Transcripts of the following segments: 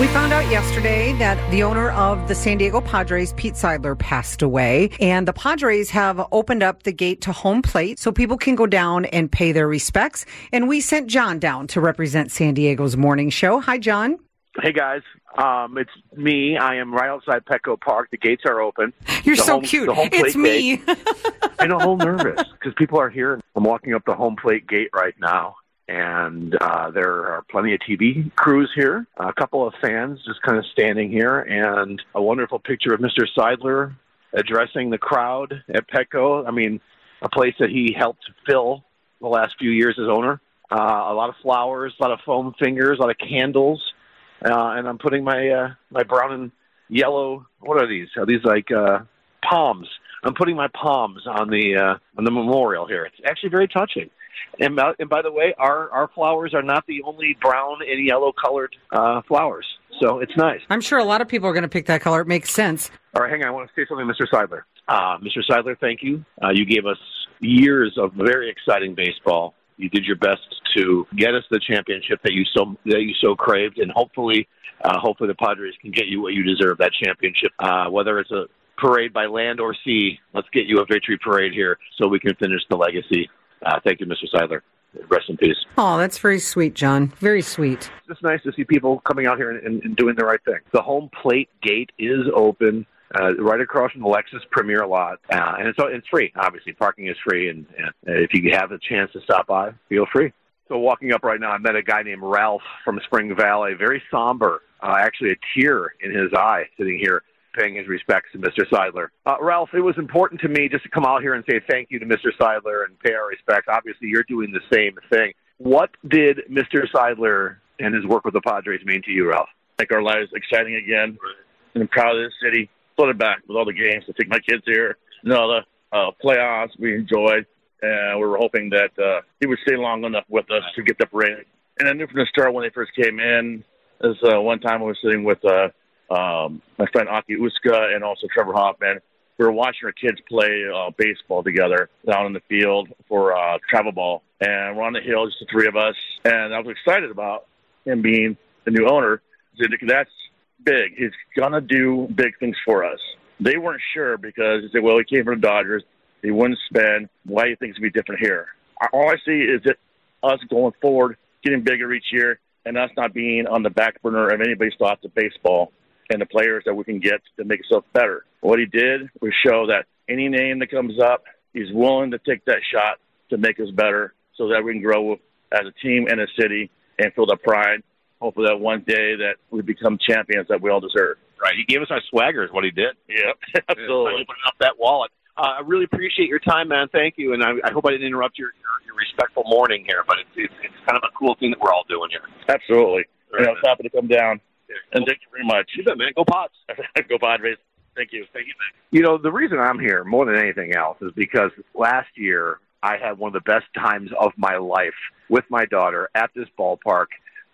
We found out yesterday that the owner of the San Diego Padres, Pete Seidler, passed away. And the Padres have opened up the gate to home plate so people can go down and pay their respects. And we sent John down to represent San Diego's morning show. Hi, John. Hey guys, um, it's me. I am right outside Petco Park. The gates are open. You're The so home- cute. It's me. I'm a little nervous because people are here. I'm walking up the home plate gate right now, and uh, there are plenty of TV crews here. A couple of fans just kind of standing here, and a wonderful picture of Mr. Seidler addressing the crowd at Petco. I mean, a place that he helped fill the last few years as owner. Uh, a lot of flowers, a lot of foam fingers, a lot of candles uh, and I'm putting my uh, my brown and yellow. What are these? Are these like uh, palms? I'm putting my palms on the uh, on the memorial here. It's actually very touching. And, by- and by the way, our our flowers are not the only brown and yellow colored uh, flowers. So it's nice. I'm sure a lot of people are going to pick that color. It makes sense. All right, hang on. I want to say something, Mr. Seidler. Uh, Mr. Seidler, thank you. Uh, you gave us years of very exciting baseball. You did your best to get us the championship that you so that you so craved, and hopefully, uh, hopefully the Padres can get you what you deserve that championship. Uh, whether it's a parade by land or sea, let's get you a victory parade here so we can finish the legacy. Uh, thank you, Mr. Seidler. Rest in peace. Oh, that's very sweet, John. Very sweet. It's just nice to see people coming out here and, and, and doing the right thing. The home plate gate is open. Uh, right across from the Lexus Premier lot, uh, and it's it's free. Obviously, parking is free, and, and if you have a chance to stop by, feel free. So, walking up right now, I met a guy named Ralph from Spring Valley, very somber, uh, actually a tear in his eye, sitting here paying his respects to Mr. Seidler. Uh, Ralph, it was important to me just to come out here and say thank you to Mr. Seidler and pay our respects. Obviously, you're doing the same thing. What did Mr. Seidler and his work with the Padres mean to you, Ralph? make our lives exciting again. And I'm proud of this city. Flooded back with all the games. I take my kids here. And all the uh, playoffs we enjoyed. And we were hoping that uh, he would stay long enough with us to get the parade. And I knew from the start when they first came in, this uh, one time I was sitting with uh, um, my friend Aki Uska and also Trevor Hoffman. We were watching our kids play uh, baseball together down in the field for uh, travel ball. And we're on the hill, just the three of us. And I was excited about him being the new owner. That's big. He's gonna do big things for us. They weren't sure because they said, well, he came from the Dodgers. He wouldn't spend. Why do you think it's gonna be different here? All I see is that us going forward, getting bigger each year, and us not being on the back burner of anybody's thoughts of baseball and the players that we can get to make us better. What he did was show that any name that comes up, he's willing to take that shot to make us better so that we can grow as a team and a city and feel the pride hopefully that one day that we become champions that we all deserve. Right. He gave us our swagger, is what he did. Yep, absolutely. Opening up that wallet. Uh, I really appreciate your time, man. Thank you, and I, I hope I didn't interrupt your, your, your respectful morning here, but it's, it's it's kind of a cool thing that we're all doing here. Absolutely. Right. And I was happy to come down. And thank you very much. You bet, man. Go Pots. Go Padres. Thank you. Thank you, man. You know, the reason I'm here more than anything else is because last year I had one of the best times of my life with my daughter at this ballpark.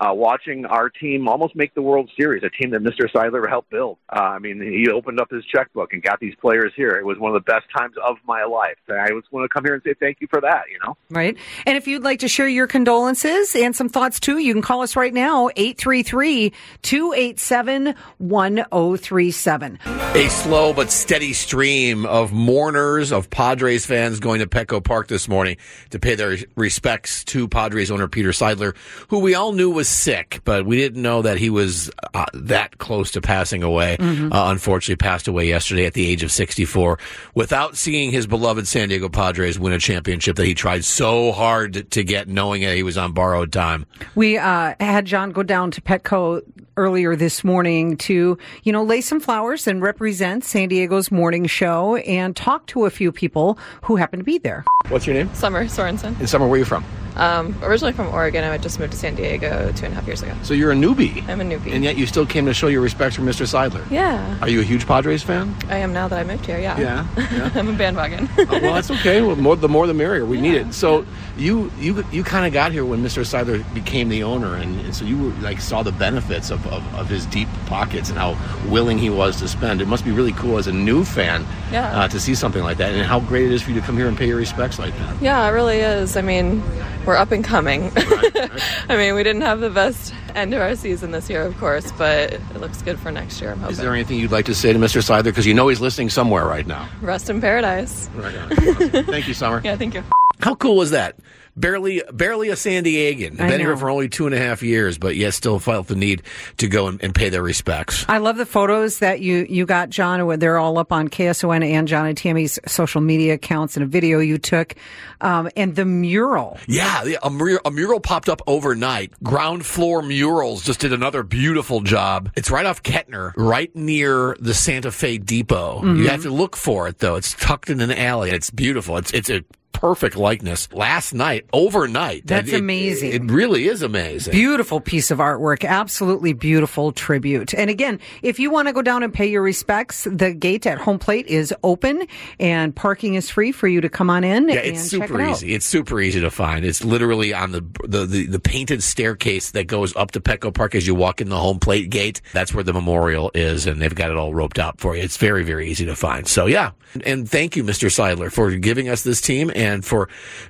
Uh, watching our team almost make the World Series, a team that Mr. Seidler helped build. Uh, I mean, he opened up his checkbook and got these players here. It was one of the best times of my life. I was going to come here and say thank you for that, you know? Right. And if you'd like to share your condolences and some thoughts too, you can call us right now, 833 287 1037. A slow but steady stream of mourners, of Padres fans going to Petco Park this morning to pay their respects to Padres owner Peter Seidler, who we all knew was sick, but we didn't know that he was uh, that close to passing away. Mhm. Uh, unfortunately, passed away yesterday at the age of 64 without seeing his beloved San Diego Padres win a championship that he tried so hard to, to get, knowing that he was on borrowed time. We uh, had John go down to Petco earlier this morning to, you know, lay some flowers and represent San Diego's morning show and talk to a few people who happened to be there. What's your name? Summer Sorensen. In summer, where are you from? Um, originally from Oregon, I just moved to San Diego two and a half years ago. So you're a newbie. I'm a newbie. And yet you still came to show your respects for Mr. Seidler. Yeah, Are you a huge Padres fan? I am now that I moved here. Yeah. Yeah, I'm a bandwagon. Oh, well, that's okay. Well, more the more the merrier. We need it. So you you you kind of got here when Mr. Seidler became the owner, and, and so you were like saw the benefits of, of, of his deep pockets and how willing he was to spend. It must be really cool as a new fan Yeah. uh, to see something like that, and how great it is for you to come here and pay your respects like that. Yeah, it really is. I mean, we're up and coming. I mean, we didn't have the best end of our season this year, of course, but it looks good for next year. I'm hoping. Is there anything you'd like to say to Mr. Seidler because you know he's listening somewhere right now? Rest in paradise. Right on. Thank you, Summer. Yeah, thank you. How cool was that? Barely, barely a San Diegan. Been here for only two and a half years, but yet still felt the need to go and, and pay their respects. I love the photos that you, you got, John. They're all up on KSON and John and Tammy's social media accounts and a video you took. Um, and the mural. Yeah, a, mur- a mural popped up overnight. Ground floor murals just did another beautiful job. It's right off Kettner, right near the Santa Fe Depot. Mhm. You have to look for it though. It's tucked in an alley. It's beautiful. It's it's a perfect likeness. Last night, overnight. That's It- amazing. It, really is amazing. Beautiful piece of artwork. Absolutely beautiful tribute. And again, if you want to go down and pay your respects, the gate at home plate is open and parking is free for you to come on in Yeah, and it's super it easy. It's super easy to find. It's literally on the, the the the painted staircase that goes up to Petco Park as you walk in the home plate gate. That's where the memorial is, and they've got it all roped out for you. It's very very easy to find. So yeah, and thank you, Mr. Seidler, for giving us this team and for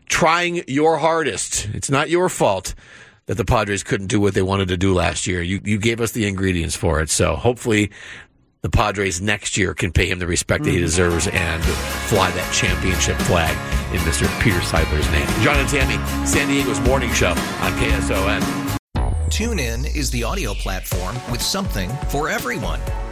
trying your hardest. It's not your fault. That the Padres couldn't do what they wanted to do last year. You you gave us the ingredients for it. So hopefully the Padres next year can pay him the respect that he mm-hmm. deserves and fly that championship flag in Mr. Peter Seidler's name. John and Tammy, San Diego's morning show on KSON. TuneIn is the audio platform with something for everyone.